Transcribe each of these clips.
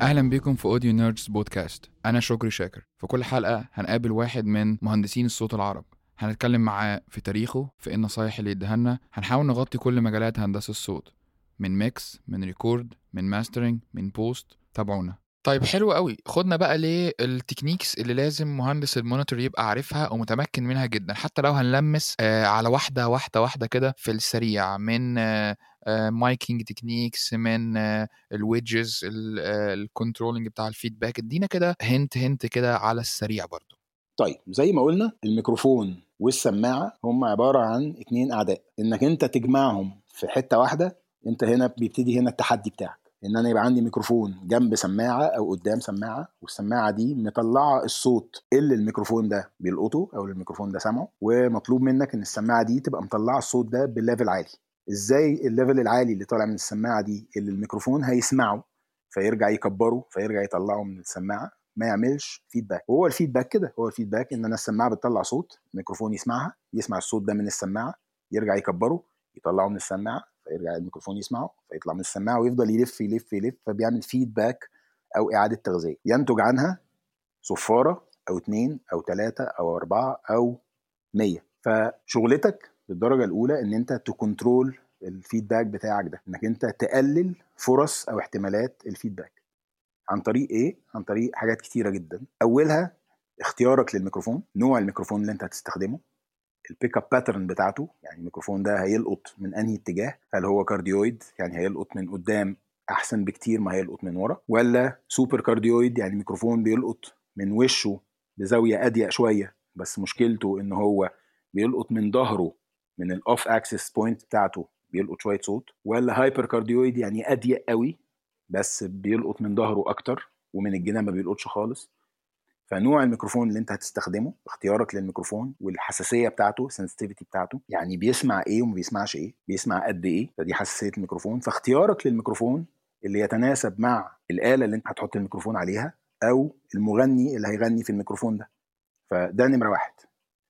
أهلا بيكم في Audio Nerds Podcast. أنا شكري شاكر. في كل حلقة هنقابل واحد من مهندسين الصوت العرب. هنتكلم معاه في تاريخه في إيه النصايح اللي يديها لنا. هنحاول نغطي كل مجالات هندسة الصوت. من mix من record من mastering من post. تابعونا. طيب حلو قوي خدنا بقى ليه ال techniques اللي لازم مهندس ال monitor يبقى عارفها ومتمكن منها جدا. حتى لو هنلمس آه على واحدة واحدة واحدة كده في السريع من آه miking techniques من ال wedges ال controlling بتاع ال feedback ادينا كده hint hint كده على السريع برضو. طيب زي ما قلنا الميكروفون والسماعة هم عبارة عن اتنين أعداء. إنك أنت تجمعهم في حتة واحدة أنت هنا بيبتدي هنا التحدي بتاعك. إن أنا يبقى عندي ميكروفون جنب سماعة أو قدام سماعة والسماعة دي مطلعة الصوت اللي الميكروفون ده بيلقطه أو الميكروفون ده سامعه ومطلوب منك إن السماعة دي تبقى مطلعة الصوت ده بال level عالي. إزاي ال level العالي اللي طالع من السماعة دي اللي الميكروفون هيسمعه؟ فيرجع يكبره فيرجع يطلعه من السماعة ما يعملش feedback وهو ال feedback كده هو ال feedback إن أنا السماعة بتطلع صوت الميكروفون يسمعها يسمع الصوت ده من السماعة يرجع يكبره يطلعه من السماعة فيرجع الميكروفون يسمعه فيطلع من السماعة ويفضل يلف يلف يلف فبيعمل feedback أو إعادة تغذية. ينتج عنها صفارة أو اتنين أو تلاتة أو أربعة أو مية. فشغلتك بالدرجه الأولى إن أنت ت control ال feedback بتاعك ده إنك أنت تقلل فرص أو احتمالات ال feedback عن طريق إيه؟ عن طريق حاجات كتيرة جدا. أولها اختيارك للميكروفون نوع الميكروفون اللي أنت هتستخدمه. ال pickup pattern بتاعته يعني الميكروفون ده هيلقط من أنهي اتجاه؟ هل هو cardioid؟ يعني هيلقط من قدام أحسن بكتير ما هيلقط من ورا؟ ولا super cardioid يعني ميكروفون بيلقط من وشه بزاوية أضيق شوية بس مشكلته إن هو بيلقط من ظهره من ال off-axis point بتاعته بيلقط شوية صوت؟ ولا hyper cardioid يعني أضيق قوي بس بيلقط من ظهره أكتر ومن الجناب ما بيلقطش خالص؟ فنوع الميكروفون اللي انت هتستخدمه اختيارك للميكروفون والحساسية بتاعته ال sensitivity بتاعته يعني بيسمع إيه وما بيسمعش إيه بيسمع قد إيه فدي حساسية الميكروفون. فاختيارك للميكروفون اللي يتناسب مع الآلة اللي انت هتحط الميكروفون عليها أو المغني اللي هيغني في الميكروفون ده. فده نمرة واحد.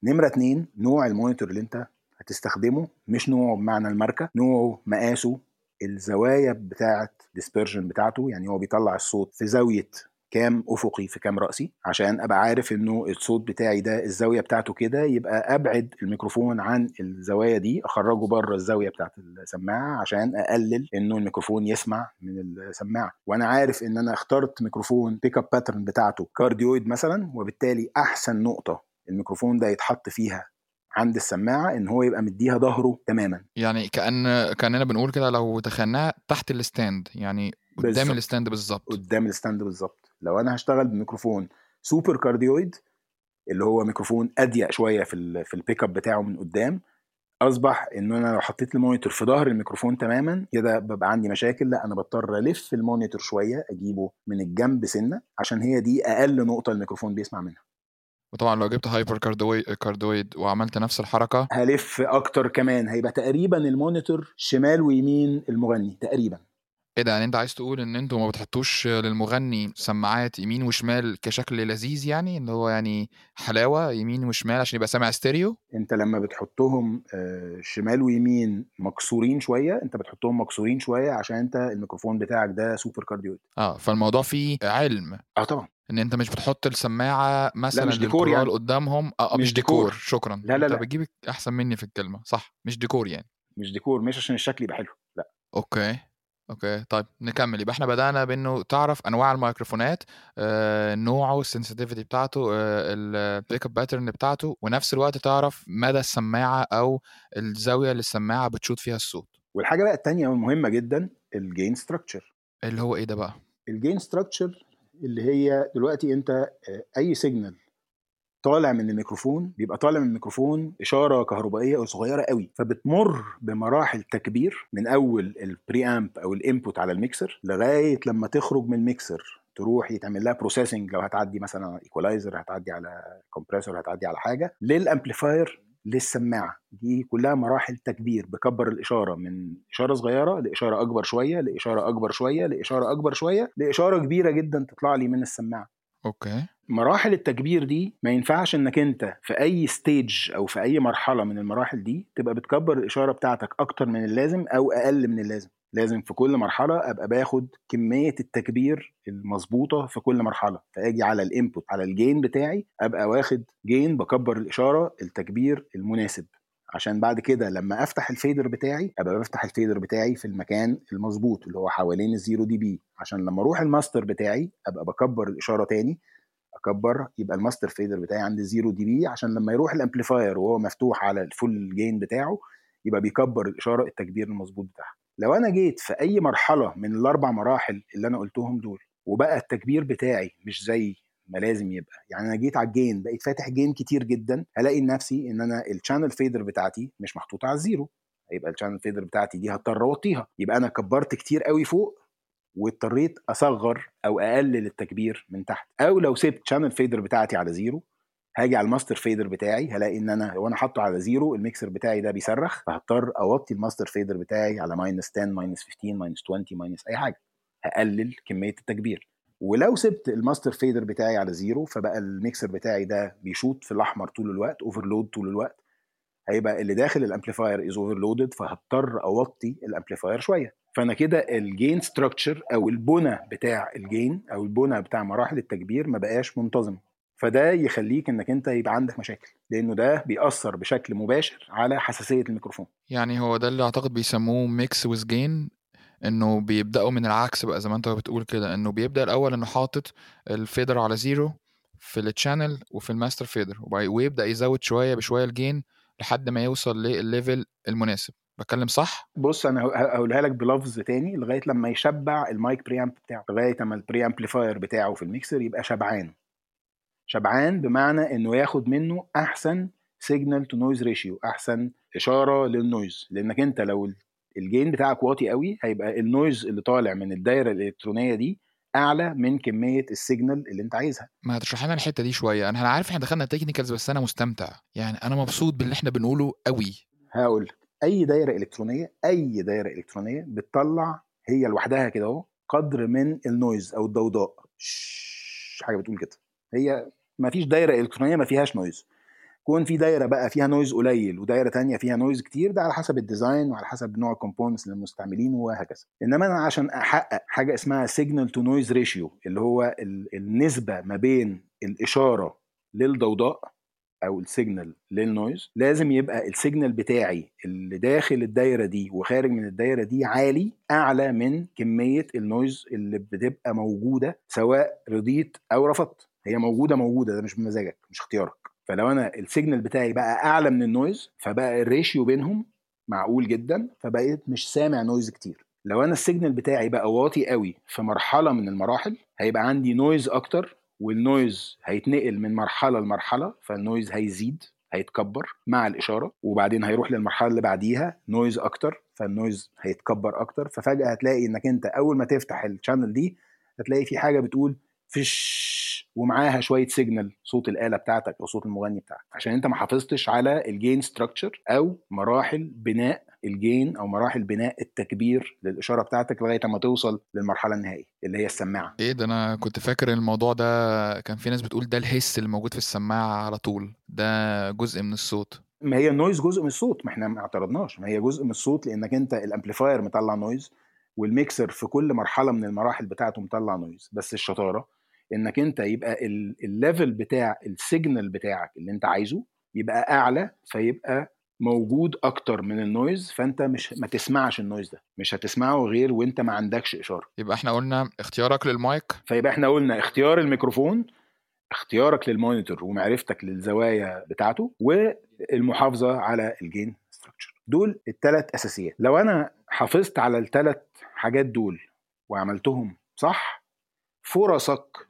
نمرة اتنين نوع ال monitor اللي انت هتستخدمه مش نوعه بمعنى الماركة نوعه مقاسه الزوايا بتاعه dispersion بتاعته يعني هو بيطلع الصوت في زاوية كام افقي في كام رأسي عشان أبقى عارف إنه الصوت بتاعي ده الزاوية بتاعته كده يبقى أبعد الميكروفون عن الزوايا دي أخرجه بره الزاوية بتاعت السماعة عشان أقلل إنه الميكروفون يسمع من السماعة. وأنا عارف إن أنا اخترت ميكروفون pickup pattern بتاعته cardioid مثلا وبالتالي أحسن نقطة الميكروفون ده يتحط فيها عند السماعة إن هو يبقى مديها ظهره تماما. يعني كأن كأننا بنقول كده لو تخيلناها تحت ال stand يعني قدام. ال stand بالظبط. قدام ال stand بالظبط. لو أنا هشتغل بميكروفون super cardioid اللي هو ميكروفون أضيق شوية في في البيك اب بتاعه من قدام أصبح إن أنا لو حطيت ال monitor في ظهر الميكروفون تماما كده ببقى عندي مشاكل لا أنا بضطر ألف ال monitor شوية أجيبه من الجنب سنة عشان هي دي أقل نقطة الميكروفون بيسمع منها. وطبعا لو جبت hyper cardioid وعملت نفس الحركة هلف أكتر كمان هيبقى تقريبا ال monitor شمال ويمين المغني تقريبا. إيه ده؟ يعني أنت عايز تقول إن أنتوا ما بتحطوش للمغني سماعات يمين وشمال كشكل لذيذ يعني؟ اللي هو يعني حلاوة يمين وشمال عشان يبقى سامع ستيريو؟ أنت لما بتحطهم آه، شمال ويمين مكسورين شوية أنت بتحطهم مكسورين شوية عشان أنت الميكروفون بتاعك ده super cardioid آه فالموضوع فيه علم. آه طبعا. إن أنت مش بتحط السماعة مثلا مش ديكور يعني. قدامهم آه آه، مش مش ديكور. ديكور. شكرا. لا، لا، أنت لا. بتجيب أحسن مني في الكلمة. صح. مش ديكور يعني. مش ديكور مش عشان الشكل يبقى حلو. لا. okay. okay طيب نكمل. يبقى إحنا بدأنا بإنه تعرف أنواع الميكروفونات آه، نوعه ال sensitivity بتاعته ال pickup pattern بتاعته ونفس الوقت تعرف مدى السماعة أو الزاوية اللي السماعة بت shoot فيها الصوت. والحاجة بقى التانية والمهمه جدا ال gain structure اللي هو إيه ده بقى؟ ال gain structure اللي هي دلوقتي أنت آه، أي signal طالع من الميكروفون بيبقى طالع من الميكروفون إشارة كهربائية صغيرة قوي فبتمر بمراحل تكبير من أول ال preamp أو ال input على الميكسر لغاية لما تخرج من الميكسر تروح يتعمل لها processing لو هتعدي مثلا equalizer هتعدي على كومبريسور هتعدي على حاجة لل amplifier للسماعة. دي كلها مراحل تكبير بكبر الإشارة من إشارة صغيرة لإشارة أكبر شوية لإشارة أكبر شوية لإشارة أكبر شوية لإشارة كبيرة جدا تطلع لي من السماعة. okay. مراحل التكبير دي ما ينفعش إنك أنت في أي stage أو في أي مرحلة من المراحل دي تبقى بتكبر الإشارة بتاعتك أكتر من اللازم أو أقل من اللازم. لازم في كل مرحلة أبقى باخد كمية التكبير المظبوطة في كل مرحلة. فأجي على ال input على ال gain بتاعي أبقى واخد gain بكبر الإشارة التكبير المناسب. عشان بعد كده لما أفتح ال fader بتاعي أبقى بفتح ال fader بتاعي في المكان المظبوط اللي هو حوالين ال zero dB. عشان لما أروح الماستر بتاعي أبقى بكبر الإشارة تاني أكبر يبقى ال master fader بتاعي عند ال zero dB. عشان لما يروح ال amplifier وهو مفتوح على ال full gain بتاعه يبقى بيكبر الإشارة التكبير المظبوط بتاعها. لو أنا جيت في أي مرحلة من الأربع مراحل اللي أنا قلتهم دول وبقى التكبير بتاعي مش زي ما لازم يبقى. يعني أنا جيت على ال gain بقيت فاتح gain كتير جدا هلاقي نفسي إن أنا ال channel fader بتاعتي مش محطوطة على ال zero. هيبقى ال channel fader بتاعتي دي هضطر أوطيها. يبقى أنا كبرت كتير قوي فوق واضطريت أصغر أو أقلل التكبير من تحت. أو لو سبت channel fader بتاعتي على zero هاجي على ال master fader بتاعي هلاقي إن أنا وأنا حاطه على zero الميكسر بتاعي ده بيصرخ فهضطر أوطي ال master fader بتاعي على minus 10 minus 15 minus 20 minus أي حاجة. هقلل كمية التكبير. ولو سبت ال master fader بتاعي على zero فبقى الميكسر بتاعي ده بيشوط في الأحمر طول الوقت overload طول الوقت هيبقى اللي داخل ال amplifier is overloaded فهضطر أوطي ال amplifier شوية. فأنا كده ال gain structure أو البنى بتاع ال gain أو البنى بتاع مراحل التكبير ما بقاش منتظم. فده يخليك إنك أنت يبقى عندك مشاكل لأنه ده بيأثر بشكل مباشر على حساسية الميكروفون. يعني هو ده اللي أعتقد بيسموه mix with gain إنه بيبدأوا من العكس بقى زي ما أنت بتقول كده إنه بيبدأ الأول إنه حاطط ال fader على zero في ال channel وفي ال master fader ويبدا يزود شوية بشوية ال gain لحد ما يوصل للل level المناسب. بتكلم صح؟ بص أنا هقولها لك بلفظ تاني لغاية لما يشبع ال mic preamp بتاعه لغاية لما ال preamplifier بتاعه في الميكسر يبقى شبعان. شبعان بمعنى إنه ياخد منه أحسن signal to noise ratio أحسن إشارة لل noise لأنك أنت لو ال gain بتاعك واطي قوي هيبقى ال noise اللي طالع من الدايرة الإلكترونية دي أعلى من كمية ال signal اللي أنت عايزها. ما هتشرح لنا الحتة دي شوية. أنا عارف إحنا دخلنا technicals بس أنا مستمتع. يعني أنا مبسوط باللي إحنا بنقوله قوي. هقول أي دايرة إلكترونية أي دايرة إلكترونية بتطلع هي لوحدها كده أهو قدر من ال noise أو الضوضاء. حاجة بتقول كده. هي ما فيش دايرة إلكترونية ما فيهاش noise. كون في دايرة بقى فيها noise قليل ودايرة تانية فيها noise كتير ده على حسب ال design وعلى حسب نوع ال components اللي المستعملين وهكذا. إنما أنا عشان أحقق حاجة اسمها signal to noise ratio اللي هو النسبة ما بين الإشارة للضوضاء أو ال signal لل noise لازم يبقى ال signal بتاعي اللي داخل الدايرة دي وخارج من الدايرة دي عالي أعلى من كمية ال noise اللي بتبقى موجودة سواء رضيت أو رفضت. هي موجودة موجودة ده مش بمزاجك مش اختيارك. فلو أنا ال signal بتاعي بقى أعلى من ال noise فبقى ال ratio بينهم معقول جدا فبقيت مش سامع noise كتير. لو أنا ال signal بتاعي بقى واطي قوي في مرحلة من المراحل هيبقى عندي noise أكتر وال noise هيتنقل من مرحلة لمرحلة فال noise هيزيد هيتكبر مع الإشارة وبعدين هيروح للمرحلة اللي بعديها noise أكتر فال noise هيتكبر أكتر. ففجأة هتلاقي إنك أنت أول ما تفتح ال channel دي هتلاقي في حاجة بتقول فش ومعاها شوية signal صوت الآلة بتاعتك أو صوت المغني بتاعك. عشان أنت ما حافظتش على ال gain structure أو مراحل بناء ال gain أو مراحل بناء التكبير للإشارة بتاعتك لغاية ما توصل للمرحلة النهائية اللي هي السماعة. إيه ده؟ أنا كنت فاكر الموضوع ده كان في ناس بتقول ده ال hiss اللي موجود في السماعة على طول. ده جزء من الصوت. ما هي ال noise جزء من الصوت ما إحنا ما اعترضناش. ما هي جزء من الصوت لأنك أنت ال amplifier مطلع noise والميكسر في كل مرحلة من المراحل بتاعته مطلع noise بس الشطارة إنك أنت يبقى ال level بتاع ال signal بتاعك اللي أنت عايزه يبقى أعلى فيبقى موجود أكتر من ال noise فأنت مش ما تسمعش ال noise ده مش هتسمعه غير وأنت ما عندكش إشارة. يبقى إحنا قلنا اختيارك للمايك. فيبقى إحنا قلنا اختيار الميكروفون اختيارك لل monitor ومعرفتك للزوايا بتاعته والمحافظة على ال gain structure دول الثلاث أساسيات. لو أنا حافظت على الثلاث حاجات دول وعملتهم صح فرصك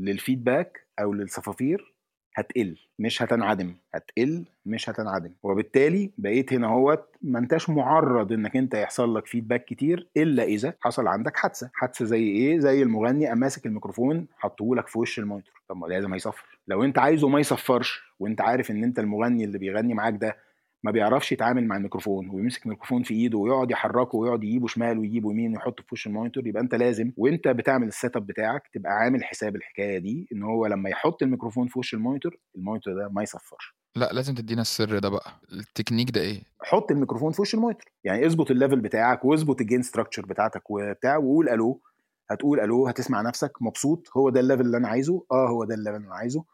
لل feedback أو للصفافير هتقل مش هتنعدم هتقل مش هتنعدم. وبالتالي بقيت هنا هوت ما أنتش معرض إنك أنت يحصل لك feedback كتير إلا إذا حصل عندك حادثة. حادثة زي إيه؟ زي المغني ماسك الميكروفون حطه لك في وش ال monitor طب ما لازم هيصفر لو أنت عايزه ما يصفرش وأنت عارف إن أنت المغني اللي بيغني معاك ده ما بيعرفش يتعامل مع الميكروفون ويمسك الميكروفون في ايده ويقعد يحركه ويقعد يجيبه شمال ويجيبه يمين ويحطه في وش ال monitor يبقى انت لازم وانت بتعمل ال setup بتاعك تبقى عامل حساب الحكاية دي ان هو لما يحط الميكروفون في وش ال monitor ال monitor ده ما يصفرش. لا لازم تدينا السر ده بقى. التكنيك ده إيه؟ حط الميكروفون في وش ال monitor. يعني اظبط ال level بتاعك واظبط ال gain structure بتاعتك وبتاع وقول ألو هتقول ألو هتسمع نفسك مبسوط هو ده ال level اللي أنا عايزه آه هو ده ال level اللي أنا عايزه.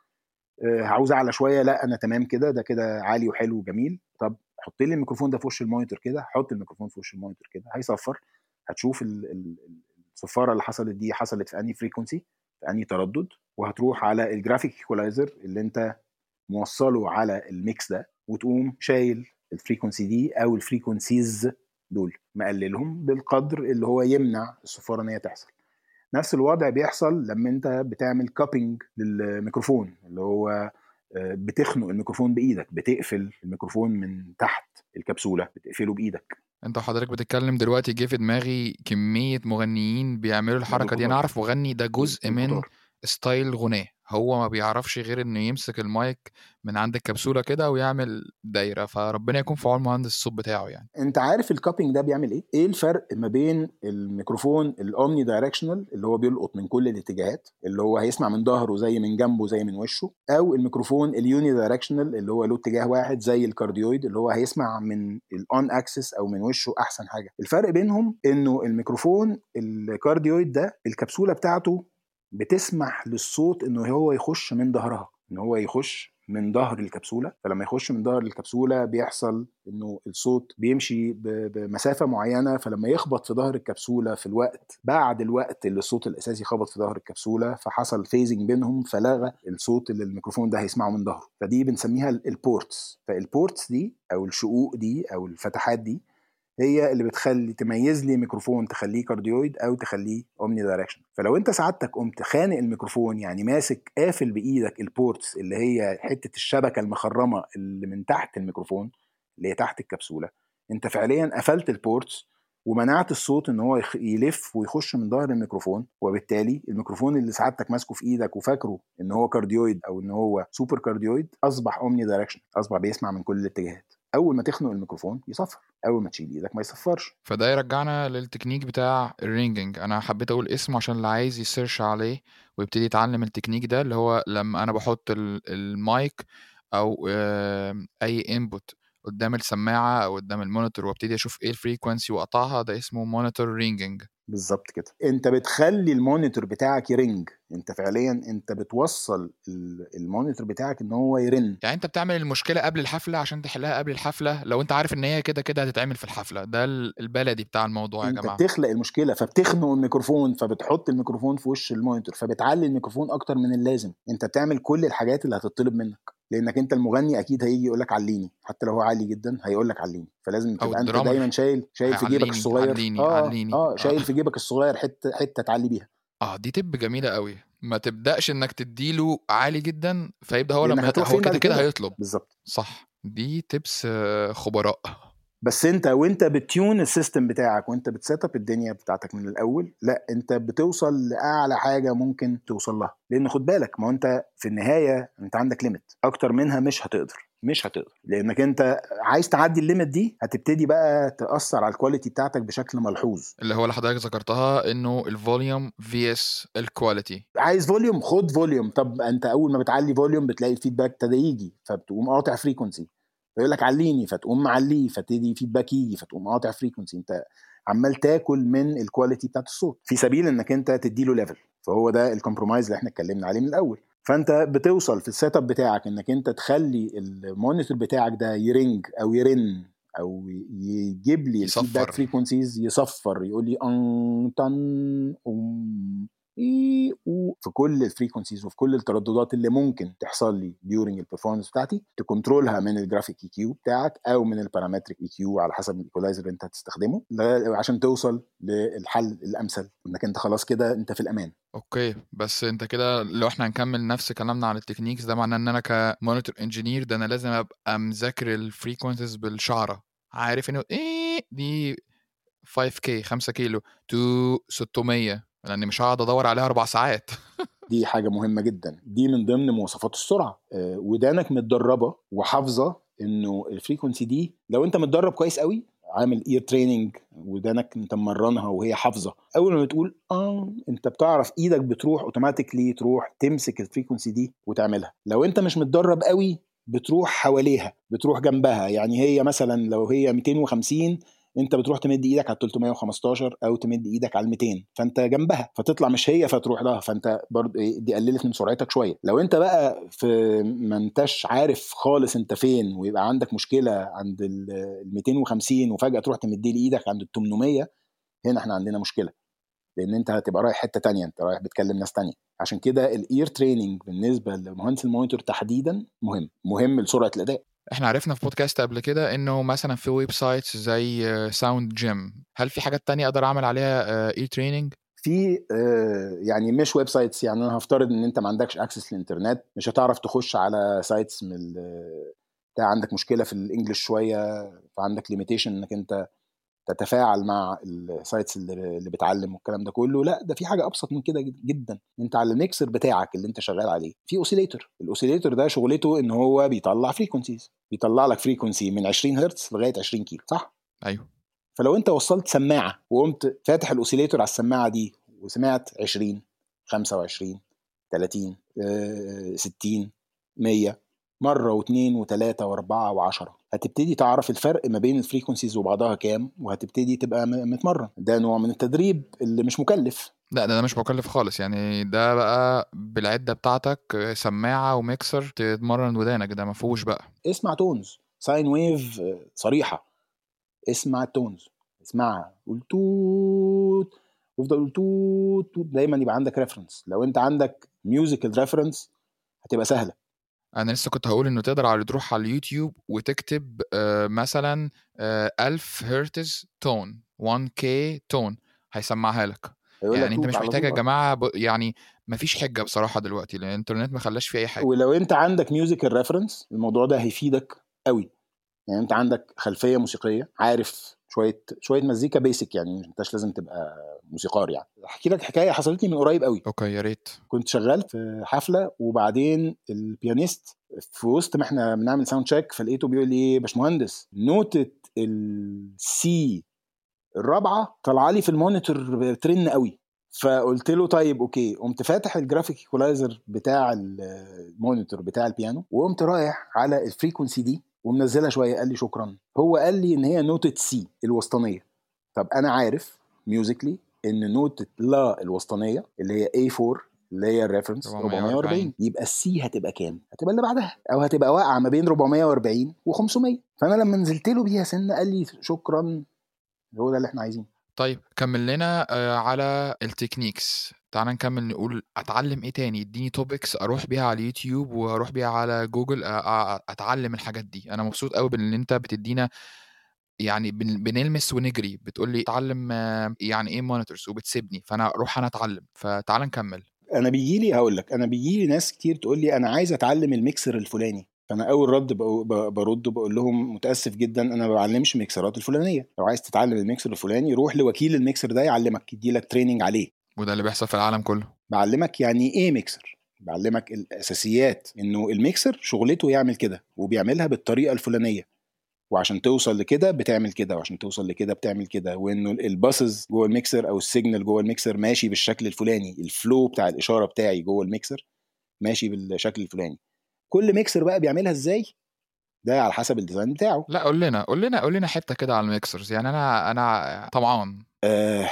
عاوز أعلى شوية. لا أنا تمام كده. ده كده عالي وحلو وجميل. طب حط لي الميكروفون ده في وش ال monitor كده. حط الميكروفون في وش ال monitor كده. هيصفر. هتشوف ال- ال- الصفارة اللي حصلت دي حصلت في أنهي frequency في أنهي تردد. وهتروح على ال graphic equalizer اللي أنت موصله على ال mix ده وتقوم شايل ال frequency دي أو ال frequencies دول. مقللهم بالقدر اللي هو يمنع الصفارة إن هي تحصل. نفس الوضع بيحصل لما انت بتعمل cupping للميكروفون اللي هو آه، بتخنق الميكروفون بإيدك بتقفل الميكروفون من تحت الكبسولة بتقفله بإيدك انت وحضرتك بتتكلم دلوقتي جه في دماغي كمية مغنيين بيعملوا الحركة دي أنا. أعرف مغني ده جزء من. style غناه. هو ما بيعرفش غير إنه يمسك المايك من عند الكبسولة كده ويعمل دايرة فربنا يكون في عون مهندس الصوت بتاعه يعني. أنت عارف ال cupping ده بيعمل إيه؟ إيه الفرق ما بين الميكروفون ال omnidirectional اللي هو بيلقط من كل الاتجاهات اللي هو هيسمع من ظهره زي من جنبه زي من وشه أو الميكروفون ال unidirectional اللي هو له اتجاه واحد زي ال cardioid اللي هو هيسمع من ال on-axis أو من وشه أحسن حاجة. الفرق بينهم إنه الميكروفون ال cardioid ده الكبسولة بتاعته بتسمح للصوت إنه هو يخش من ظهرها ان هو يخش من ظهر الكبسولة. فلما يخش من ظهر الكبسولة بيحصل إنه الصوت بيمشي بمسافة معينة. فلما يخبط في ظهر الكبسولة في الوقت بعد الوقت اللي الصوت الأساسي خبط في ظهر الكبسولة فحصل phasing بينهم فلغى الصوت اللي الميكروفون ده هيسمعه من ظهره. فدي بنسميها ال- ports فال ports دي أو الشقوق دي أو الفتحات دي هي اللي بتخلي تميز لي ميكروفون تخليه cardioid أو تخليه omnidirectional فلو أنت سعادتك قمت خانق الميكروفون يعني ماسك قافل بإيدك ال ports اللي هي حتة الشبكة المخرمة اللي من تحت الميكروفون اللي هي تحت الكبسولة أنت فعليا قفلت ال ports ومنعت الصوت إن هو يلف ويخش من ظهر الميكروفون وبالتالي الميكروفون اللي سعادتك ماسكه في إيدك وفاكره إن هو cardioid أو إن هو super cardioid أصبح omnidirectional أصبح بيسمع من كل الاتجاهات. أول ما تخنق الميكروفون يصفر أول ما تشيل إيدك ما يصفرش. فده يرجعنا للتكنيك بتاع ال ringing أنا حبيت أقول اسمه عشان اللي عايز ي search عليه ويبتدي يتعلم التكنيك ده اللي هو لما أنا بحط ال- المايك أو آم، أي input قدام السماعة أو قدام ال monitor وأبتدي أشوف إيه ال frequency وأقطعها ده اسمه monitor ringing بالظبط كده. انت بتخلي ال monitor بتاعك ي ring. انت فعليا انت بتوصل ال- monitor بتاعك ان هو يرن. يعني انت بتعمل المشكلة قبل الحفلة عشان تحلها قبل الحفلة؟ لو انت عارف ان هي كده كده هتتعمل في الحفلة. ده ال- البلدي بتاع الموضوع يا انت جماعة. بتخلق المشكلة فبتخنق الميكروفون فبتحط الميكروفون في وش ال monitor فبتعلي الميكروفون أكتر من اللازم. انت بتعمل كل الحاجات اللي هتطلب منك. لأنك أنت المغني أكيد هيجي يقول لك عليني حتى لو هو عالي جدا هيقول لك عليني فلازم تبقى أنت دايما شايل شايل في جيبك الصغير. عليني- آه عليني. آه آه. شايل في جيبك الصغير حتة حتة تعلي بيها. آه دي tip جميلة قوي ما تبدأش إنك تديله عالي جدا فيبدأ هو لما هو كده كده؟ هيطلب. بالظبط صح. دي tips آه، خبراء. بس انت وانت بت tune ال system بتاعك وانت بت set up الدنيا بتاعتك من الأول لا انت بتوصل لأعلى حاجة ممكن توصل لها. لأن خد بالك ما انت في النهاية انت عندك limit أكتر منها مش هتقدر مش هتقدر. لأنك انت عايز تعدي ال limit دي هتبتدي بقى تأثر على ال quality بتاعتك بشكل ملحوظ. اللي هو اللي حضرتك ذكرتها إنه ال volume versus ال quality عايز volume خد volume طب انت أول ما بتعلي volume بتلاقي ال feedback ابتدى يجي فبتقوم قاطع frequency فيقول لك عليني فتقوم معليه فتبتدي feedback يجي فتقوم قاطع frequency انت عمال تاكل من ال quality بتاعت الصوت. في سبيل إنك أنت تديله level فهو ده ال compromise اللي إحنا اتكلمنا عليه من الأول. فأنت بتوصل في ال setup بتاعك إنك أنت تخلي ال monitor بتاعك ده ي ring أو يرن أو يجيب لي يصفر. ال feedback frequencies يصفر يقول لي أن تن أم إي أو في كل ال frequencies وفي كل الترددات اللي ممكن تحصل لي during ال performance بتاعتي ت control ها من ال graphic EQ بتاعك أو من ال parametric EQ على حسب ال equalizer اللي أنت هتستخدمه عشان توصل للحل الأمثل إنك أنت خلاص كده أنت في الأمان. okay بس أنت كده لو إحنا هنكمل نفس كلامنا عن ال techniques ده معناه إن أنا ك monitor engineer ده أنا لازم أبقى مذاكر ال frequencies بالشعرة. عارف إنه إيه؟ دي 5K 5 كيلو to 600 لأن مش هقعد أدور عليها أربع ساعات. دي حاجة مهمة جدا. دي من ضمن مواصفات السرعة. آه، ودانك متدربة وحافظة إنه ال frequency دي لو أنت متدرب كويس قوي عامل ear training ودانك انت مرنها وهي حافظة. أول ما بتقول آه أنت بتعرف إيدك بتروح automatically تروح تمسك ال frequency دي وتعملها. لو أنت مش متدرب قوي بتروح حواليها بتروح جنبها. يعني هي مثلا لو هي 250 انت بتروح تمد إيدك على 315 أو تمد إيدك على 200 فانت جنبها فتطلع مش هي فتروح لها فانت برضه إيه دي قللت من سرعتك شوية. لو انت بقى في ما انتش عارف خالص انت فين ويبقى عندك مشكلة عند ال 250 وفجأة تروح تمد لي إيدك عند ال 800 هنا إحنا عندنا مشكلة. لأن انت هتبقى رايح حتة تانية انت رايح بتكلم ناس تانية. عشان كده ال ear training بالنسبة لمهندس ال monitor تحديدا مهم مهم لسرعة الأداء. إحنا عرفنا في بودكاست قبل كده إنه مثلا في websites زي SoundGym هل في حاجات تانية أقدر أعمل عليها ear training في آه، يعني مش websites يعني أنا هفترض إن أنت ما عندكش access للإنترنت مش هتعرف تخش على sites من بتاع عندك مشكلة في ال English شوية فعندك limitation إنك أنت تتفاعل مع ال sites اللي بتعلم والكلام ده كله لا ده في حاجة أبسط من كده جد- جدا. أنت على الميكسر بتاعك اللي أنت شغال عليه في oscillator ال oscillator ده شغلته إن هو بيطلع frequencies بيطلع لك frequency من 20 هرتز لغاية 20 كيلو صح؟ أيوه. فلو أنت وصلت سماعة وقمت فاتح ال oscillator على السماعة دي وسمعت 20 25 30 آه، 60 100 مرة واثنين وثلاثه واربعة وعشرة. هتبتدي تعرف الفرق ما بين ال frequencies وبعضها كام وهتبتدي تبقى متمرن. ده نوع من التدريب اللي مش مكلف. لا ده, ده مش مكلف خالص. يعني ده بقى بالعدة بتاعتك سماعة وميكسر تتمرن ودانك. ده ما فيهوش بقى. اسمع tones. sine wave آه، صريحة. اسمع ال tones. اسمعها قول توت. وافضل قول توت دايما يبقى عندك reference لو انت عندك musical reference هتبقى سهلة. أنا لسه كنت هقول إنه تقدر على تروح على اليوتيوب وتكتب آه، مثلا آه، 1000 هرتز tone 1K tone هيسمعها لك. يعني أنت مش محتاج يا. جماعة ب... يعني مفيش حجة بصراحة دلوقتي لأن الإنترنت ما خلاش فيه أي حاجة. ولو انت عندك musical reference الموضوع ده هيفيدك قوي يعني أنت عندك خلفية موسيقية عارف شوية شوية مزيكا basic يعني مش انتش لازم تبقى موسيقار يعني. أحكي لك حكاية حصلت لي من قريب قوي. okay يا ريت. كنت شغال في حفلة وبعدين ال pianist في وسط ما إحنا بنعمل sound check فلقيته بيقول لي إيه باشمهندس نوتة السي الرابعة طالعة لي في ال monitor ترن قوي. فقلت له طيب okay. قمت فاتح ال graphic equalizer بتاع ال monitor بتاع البيانو وقمت رايح على ال frequency دي ومنزلها شوية قال لي شكرا. هو قال لي إن هي نوتة سي الوسطانية. طب أنا عارف musically إن نوتة لا الوسطانية اللي هي A4 اللي هي ال reference 440. 440 يبقى السي هتبقى كام؟ هتبقى اللي بعدها أو هتبقى واقعة ما بين 440 و500 فأنا لما نزلت له بيها سنة قال لي شكرا. هو ده اللي إحنا عايزينه. طيب كمل لنا آه، على ال techniques. تعال نكمل نقول أتعلم إيه تاني؟ اديني topics أروح بيها على اليوتيوب وأروح بيها على جوجل أتعلم الحاجات دي. أنا مبسوط قوي بان أنت بتدينا يعني بن- بنلمس ونجري. بتقول لي اتعلم آه، يعني إيه monitors وبتسيبني فأنا أروح أنا أتعلم. فتعال نكمل. أنا بيجي لي هقول لك أنا بيجي لي ناس كتير تقول لي أنا عايز أتعلم الميكسر الفلاني. فأنا أول رد برد بقول لهم متأسف جدا أنا ما بعلمش الميكسرات الفلانية. لو عايز تتعلم الميكسر الفلاني روح لوكيل الميكسر ده يعلمك يدي لك training عليه. وده اللي بيحصل في العالم كله. بعلمك يعني إيه ميكسر؟ بعلمك الأساسيات إنه الميكسر شغلته يعمل كده وبيعملها بالطريقة الفلانية. وعشان توصل لكده بتعمل كده وعشان توصل لكده بتعمل كده. وإنه ال buses جوه الميكسر أو ال signal جوه الميكسر ماشي بالشكل الفلاني. ال flow بتاع الإشارة بتاعي جوه الميكسر ماشي بالشكل الفلاني. كل ميكسر بقى بيعملها إزاي؟ ده على حسب ال design بتاعه. لا قول لنا قول لنا قول لنا حتة كده على ال mixers. يعني أنا أنا طبعا. آه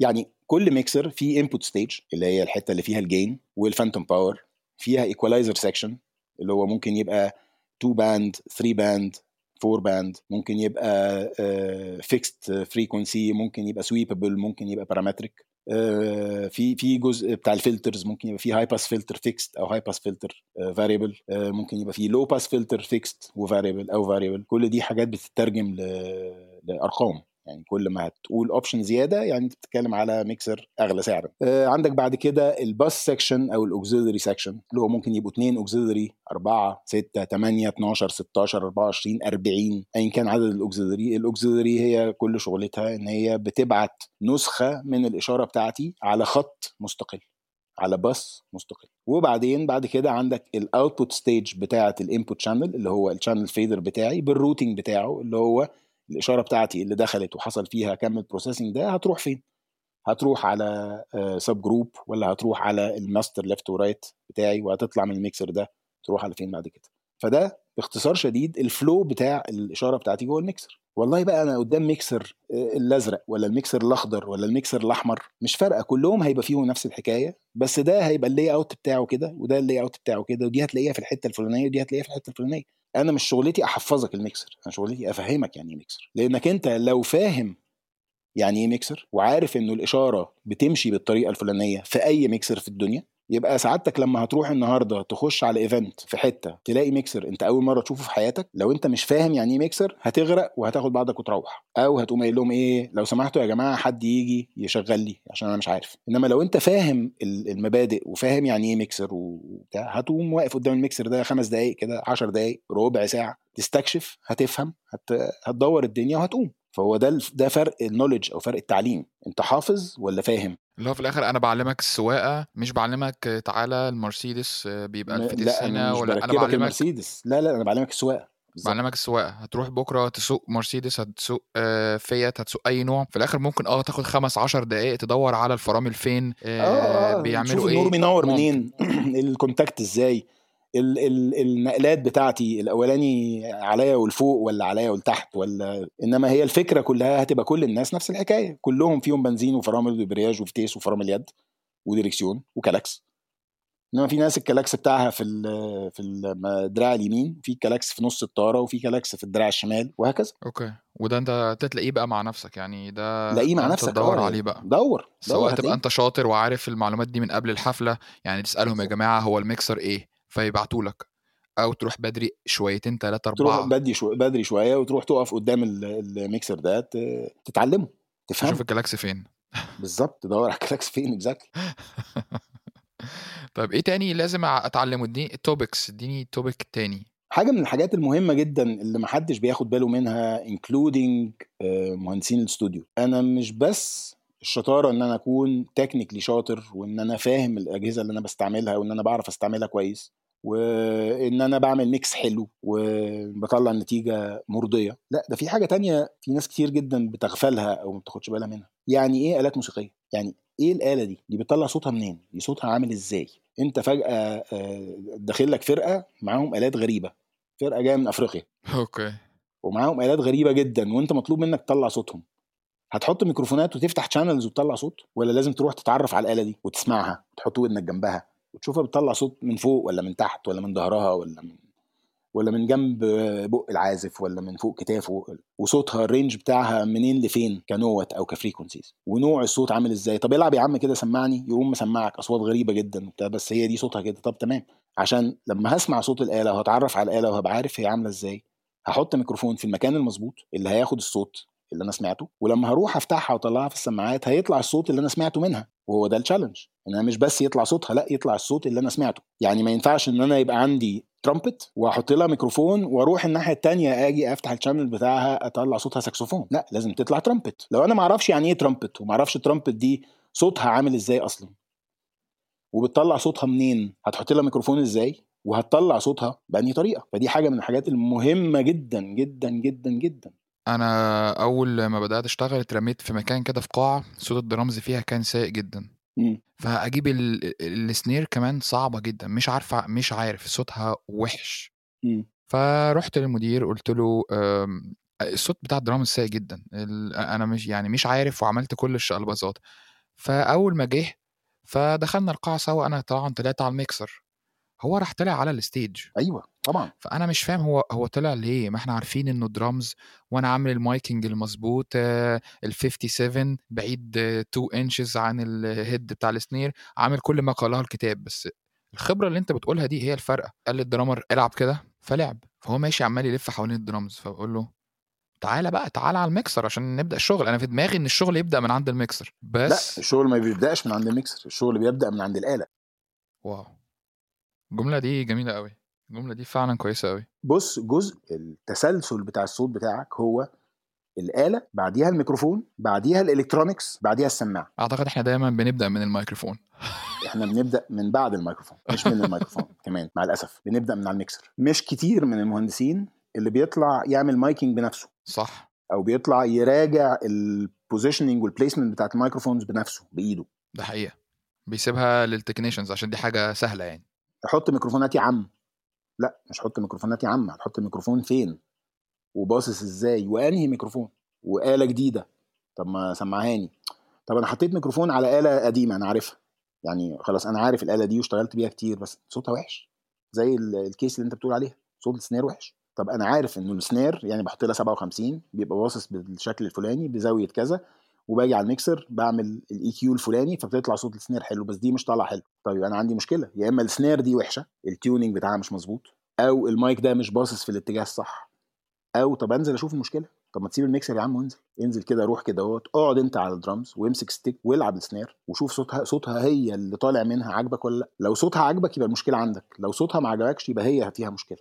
يعني كل ميكسر فيه input stage اللي هي الحتة اللي فيها ال gain وال phantom power فيها equalizer section اللي هو ممكن يبقى 2 band 3 band 4 band ممكن يبقى fixed frequency ممكن يبقى sweepable ممكن يبقى parametric في في جزء بتاع ال filters ممكن يبقى فيه high pass filter fixed أو high pass filter variable ممكن يبقى فيه low pass filter fixed و variable أو variable كل دي حاجات بتترجم لأرقام. يعني كل ما هتقول option زيادة يعني أنت بتتكلم على ميكسر أغلى سعرا آه عندك بعد كده ال bus section أو ال auxiliary section اللي هو ممكن يبقوا اثنين auxiliary 4 6 8 12 16 24 40 ايا كان عدد ال auxiliary ال auxiliary هي كل شغلتها إن هي بتبعت نسخة من الإشارة بتاعتي على خط مستقل على باص مستقل. وبعدين بعد كده عندك ال output stage بتاعة ال input channel اللي هو ال channel fader بتاعي بال routing بتاعه اللي هو الإشارة بتاعتي اللي دخلت وحصل فيها كم ال processing ده هتروح فين؟ هتروح على subgroup ولا هتروح على ال master left و right بتاعي وهتطلع من الميكسر ده تروح على فين بعد كده؟ فده باختصار شديد ال flow بتاع الإشارة بتاعتي جوه الميكسر. والله بقى أنا قدام ميكسر الأزرق ولا الميكسر الأخضر ولا الميكسر الأحمر مش فارقة كلهم هيبقى فيهم نفس الحكاية بس ده هيبقى ال layout بتاعه كده وده ال layout بتاعه كده ودي هتلاقيها في الحتة الفلانية ودي هتلاقيها في الحتة الفلانية. أنا مش شغلتي أحفظك الميكسر أنا شغلتي أفهمك يعني إيه ميكسر. لأنك أنت لو فاهم يعني إيه ميكسر وعارف إنه الإشارة بتمشي بالطريقة الفلانية في أي ميكسر في الدنيا يبقى سعادتك لما هتروح النهارده تخش على event في حتة تلاقي ميكسر انت أول مرة تشوفه في حياتك لو انت مش فاهم يعني إيه ميكسر هتغرق وهتاخد بعضك وتروح. أو هتقوم قايل لهم إيه لو سمحتوا يا جماعة حد يجي يشغل لي عشان أنا مش عارف. إنما لو أنت فاهم المبادئ وفاهم يعني إيه ميكسر وبتاع هتقوم واقف قدام الميكسر ده خمس دقائق كده 10 دقائق ربع ساعة تستكشف هتفهم هت... هتدور الدنيا وهتقوم. فهو ده ده فرق ال knowledge أو فرق التعليم. أنت حافظ ولا فاهم؟ اللي هو في الآخر أنا بعلمك السواقة مش بعلمك تعالى المرسيدس بيبقى الفتيس لأ هنا مش ولا أنا بعلمك المرسيدس. لا لا أنا بعلمك السواقة. بعلمك السواقة. هتروح بكرة تسوق مرسيدس هتسوق آه، فيات هتسوق أي نوع. في الآخر ممكن آه تاخد خمس عشر دقائق تدور على الفرامل فين آه، آه بيعملوا إيه. النور ممكن. منين. ال contact إزاي. ال ال النقلات بتاعتي الأولاني عليا والفوق ولا عليا والتحت ولا إنما هي الفكرة كلها هتبقى كل الناس نفس الحكاية. كلهم فيهم بنزين وفرامل ودبرياج وفتيس وفرامل يد وديركسيون وكلاكس. إنما في ناس الكلاكس بتاعها في ال- في الدراع اليمين في كلاكس في نص الطارة وفي كلاكس في الدراع الشمال وهكذا. okay. وده أنت تلاقيه بقى مع نفسك يعني ده لاقيه مع نفسك تدور آه عليه بقى. دور دور سواء تبقى أنت شاطر وعارف المعلومات دي من قبل الحفلة يعني تسألهم يا. جماعة هو الميكسر إيه؟ فيبعتوا لك. أو تروح بدري شويتين ثلاثة تروح اربعه بدري شو بدري شوية وتروح تقف قدام ال- الميكسر ده ت- تتعلمه. تشوف تفهمه الكلاكس فين. بالظبط تدور على الكلاكس فين exactly طيب إيه تاني لازم أتعلمه؟ اديني topics اديني topic تاني. حاجة من الحاجات المهمة جدا اللي محدش بياخد باله منها including مهندسين الاستوديو. أنا مش بس الشطارة إن أنا أكون technically شاطر وإن أنا فاهم الأجهزة اللي أنا بستعملها وإن أنا بعرف أستعملها كويس. وإن أنا بعمل mix حلو وبطلع نتيجه مرضية. لا ده في حاجة تانية في ناس كتير جدا بتغفلها أو ما بتاخدش بالها منها. يعني إيه آلات موسيقية؟ يعني إيه الآلة دي؟ دي بتطلع صوتها منين؟ دي صوتها عامل إزاي؟ أنت فجأة آه، داخل لك فرقة معاهم آلات غريبة. فرقة جاية من أفريقيا. okay. ومعاهم آلات غريبة جدا وأنت مطلوب منك تطلع صوتهم. هتحط ميكروفونات وتفتح channels وتطلع صوت؟ ولا لازم تروح تتعرف على الآلة دي وتسمعها وتحط ودنك جنبها؟ وتشوفها بتطلع صوت من فوق ولا من تحت ولا من ظهرها ولا من ولا من جنب بق العازف ولا من فوق كتافه وصوتها ال range بتاعها منين لفين ك note أو ك frequencies. ونوع الصوت عامل إزاي؟ طب العب يا عم كده سمعني يقوم مسمعك أصوات غريبة جدا وبتاع بس هي دي صوتها كده. طب تمام. عشان لما هسمع صوت الآلة وهتعرف على الآلة وهبقى عارف هي عاملة إزاي هحط ميكروفون في المكان المظبوط اللي هياخد الصوت اللي أنا سمعته ولما هروح أفتحها وأطلعها في السماعات هيطلع الصوت اللي أنا سمعته منها وهو ده ال challenge أنا مش بس يطلع صوتها لأ يطلع الصوت اللي أنا سمعته. يعني ما ينفعش إن أنا يبقى عندي ترامبت وأحط لها ميكروفون وأروح الناحية التانية آجي أفتح ال channel بتاعها أطلع صوتها ساكسوفون لأ لازم تطلع ترامبت لو أنا ما أعرفش يعني إيه ترامبت وما أعرفش الترامبت دي صوتها عامل إزاي أصلا؟ وبتطلع صوتها منين؟ هتحط لها ميكروفون إزاي؟ وهتطلع صوتها بأنهي طريقة؟ فدي حاجة من الحاجات المهمة جدا جدا جدا جدا. أنا أول ما بدأت أشتغل اترميت في مكان كده في قاعة صوت الدرامز فيها كان سيء جدا. مم. فاجيب ال- ال- ال snare كمان صعبة جدا مش عارفة مش عارف صوتها وحش. مم. فرحت للمدير قلت له الصوت بتاع الدرامز سيء جدا أنا مش يعني مش عارف وعملت كل الشقلباظات فأول ما جه فدخلنا القاعة سوا أنا طبعا طلعت على الميكسر. هو راح طلع على ال stage أيوه. طبعا. فأنا مش فاهم هو هو طلع ليه؟ ما إحنا عارفين إنه درامز وأنا عامل ال miking المظبوط آه، ال 57 بعيد 2 inches عن ال head بتاع ال snare عامل كل ما قاله الكتاب. بس الخبرة اللي أنت بتقولها دي هي الفرقة. قال لل drummer العب كده فلعب. فهو ماشي عمال يلف حوالين الدرامز. فبقول له تعالى بقى تعالى على الميكسر عشان نبدأ الشغل. أنا في دماغي إن الشغل يبدأ من عند الميكسر. لا بس الشغل ما بيبدأش من عند الميكسر. الشغل بيبدأ من عند الآلة. wow. الجملة دي جميلة قوي الجملة دي فعلا كويسة قوي بص جزء التسلسل بتاع الصوت بتاعك هو الآلة بعديها الميكروفون بعديها ال electronics بعديها السماعة. أعتقد إحنا دايما بنبدأ من الميكروفون. إحنا بنبدأ من بعد الميكروفون مش من الميكروفون كمان مع الأسف. بنبدأ من على الميكسر. مش كتير من المهندسين اللي بيطلع يعمل miking بنفسه. صح. أو بيطلع يراجع ال positioning وال placement بتاعت ال microphones بنفسه بإيده. ده حقيقة. بيسيبها لل technicians عشان دي حاجة سهلة يعني. أحط ميكروفونات يا عم. لا مش حط ميكروفونات يا عم هتحط الميكروفون فين؟ وباصص إزاي؟ وأنهي ميكروفون؟ وآلة جديدة. طب ما سمعهاني. طب أنا حطيت ميكروفون على آلة قديمة أنا عارفها. يعني خلاص أنا عارف الآلة دي واشتغلت بيها كتير بس صوتها وحش. زي ال- ال case اللي أنت بتقول عليها. صوت ال snare وحش. طب أنا عارف إنه ال snare يعني بحط لها 57 بيبقى باصص بالشكل الفلاني بزاوية كذا وباجي على الميكسر بعمل ال EQ الفلاني فبتطلع صوت ال snare حلو بس دي مش طالعة حلو. طيب أنا عندي مشكلة يا إما ال snare دي وحشة ال tuning بتاعها مش مظبوط أو المايك ده مش باصص في الاتجاه الصح أو طب أنزل أشوف المشكلة. طب ما تسيب الميكسر يا عم وانزل. انزل كده روح كده اهوت اقعد انت على الدرامز وامسك stick والعب ال snare وشوف صوتها صوتها هي اللي طالع منها عاجبك ولا لأ. لو صوتها عاجبك يبقى المشكلة عندك لو صوتها ما عجبكش يبقى هي فيها مشكلة.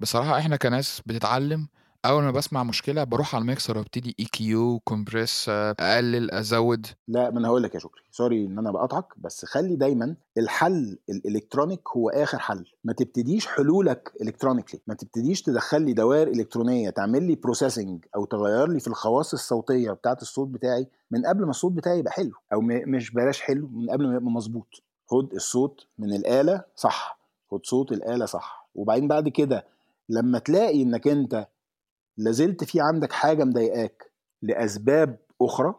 بصراحة إحنا كناس بتتعلم أول ما بسمع مشكلة بروح على الميكسر وأبتدي E Q compress أقلل أزود. لا ما أنا هقول لك يا شكري. sorry إن أنا بقطعك بس خلي دايما الحل الالكترونيك هو آخر حل. ما تبتديش حلولك electronically ما تبتديش تدخل لي دوائر إلكترونية تعمل لي processing أو تغير لي في الخواص الصوتية بتاعة الصوت بتاعي من قبل ما الصوت بتاعي يبقى حلو أو مش بلاش حلو من قبل ما يبقى مظبوط. خد الصوت من الآلة صح. خد صوت الآلة صح. وبعدين بعد كده لما تلاقي إنك أنت لازلت في عندك حاجة مضايقاك لأسباب أخرى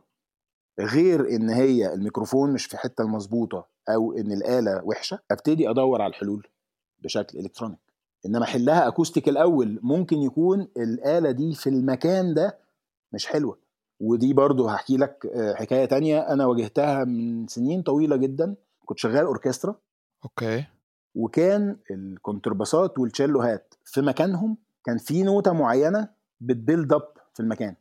غير إن هي الميكروفون مش في حتة المظبوطة أو إن الآلة وحشة؟ أبتدي أدور على الحلول بشكل إلكترونيك. إنما حلها أكوستيك الأول ممكن يكون الآلة دي في المكان ده مش حلوة. ودي برضو هحكي لك آه، حكاية تانية أنا واجهتها من سنين طويلة جدا. كنت شغال أوركسترا. okay. وكان الكونترباسات والتشيلوهات في مكانهم كان في نوتة معينة بت build up في المكان.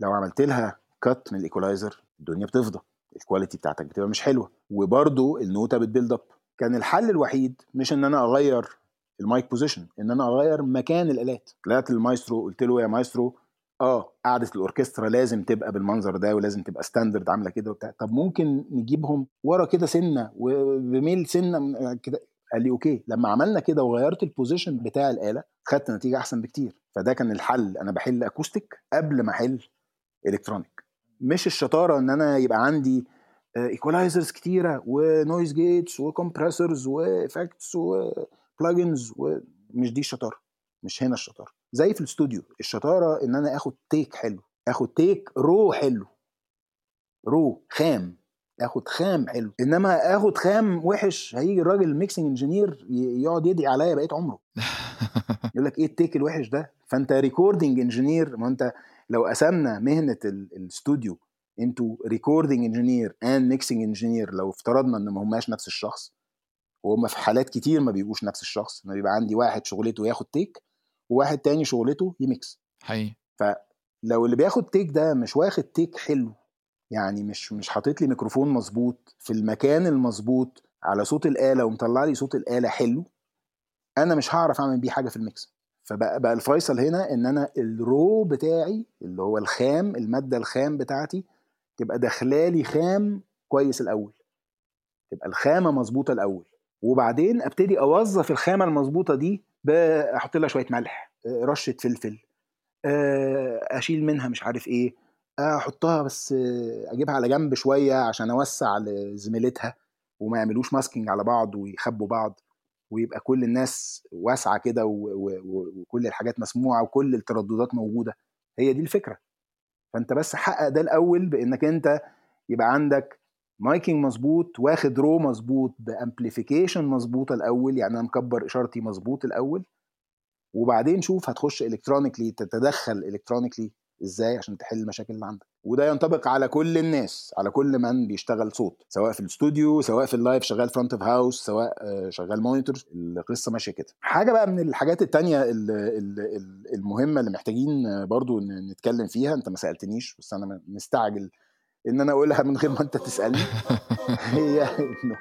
لو عملت لها cut من ال equalizer الدنيا بتفضى. ال quality بتاعتك بتبقى مش حلوة. وبرده النوتة بت build up كان الحل الوحيد مش إن أنا أغير ال mic position إن أنا أغير مكان الالات طلعت للمايسترو قلت له يا مايسترو آه قعدة الأوركسترا لازم تبقى بالمنظر ده ولازم تبقى standard عاملة كده وبتاع. طب ممكن نجيبهم ورا كده سنة وبميل سنة كده. قال لي okay لما عملنا كده وغيرت ال position بتاع الآلة خدت نتيجة أحسن بكتير. فده كان الحل. أنا بحل acoustic قبل ما أحل electronic مش الشطارة إن أنا يبقى عندي equalizers كتيرة ونويز جيتس وكمبريسورز وافكتس وبلاجنز ومش دي الشطارة. مش هنا الشطارة. زي في الاستوديو الشطارة إن أنا آخد take حلو. آخد take raw حلو. raw خام. آخد خام حلو. إنما آخد خام وحش هيجي الراجل ال mixing engineer يقعد يدعي عليا بقيه عمره. يقول لك إيه ال take الوحش ده؟ فأنت recording engineer ما أنت لو قسمنا مهنة ال- الاستوديو أنتوا recording engineer and mixing engineer لو افترضنا إن ما هماش نفس الشخص وهم في حالات كتير ما بيبقوش نفس الشخص ما بيبقى عندي واحد شغلته ياخد take وواحد تاني شغلته ي mix. حقيقي. لو اللي بياخد take ده مش واخد take حلو يعني مش مش حاطط لي ميكروفون مظبوط في المكان المظبوط على صوت الآلة ومطلع لي صوت الآلة حلو أنا مش هعرف أعمل بيه حاجة في ال mix. فبقى بقى الفيصل هنا إن أنا ال raw بتاعي اللي هو الخام المادة الخام بتاعتي تبقى داخلالي خام كويس الأول. تبقى الخامة مظبوطة الأول. وبعدين أبتدي أوظف الخامة المظبوطة دي أحط لها شوية ملح آه، رشة فلفل آه، أشيل منها مش عارف إيه احطها بس اجيبها على جنب شوية عشان اوسع لزميلتها وما يعملوش masking على بعض ويخبوا بعض ويبقى كل الناس واسعة كده وكل الحاجات مسموعة وكل الترددات موجودة. هي دي الفكرة. فانت بس حقق ده الأول بإنك انت يبقى عندك miking مظبوط واخد raw مظبوط ب amplification مظبوطه الأول يعني أنا مكبر إشارتي مظبوط الأول. وبعدين شوف هتخش electronically تتدخل electronically إزاي عشان تحل المشاكل اللي عندك. وده ينطبق على كل الناس على كل من بيشتغل صوت سواء في الاستوديو سواء في ال live شغال front of house سواء آه، شغال monitor القصة ماشية كده. حاجة بقى من الحاجات التانية ال- ال- ال- المهمة اللي محتاجين آه، برضو نتكلم فيها. انت ما سألتنيش بس أنا مستعجل إن أنا أقولها من غير ما أنت تسألني. هي إنه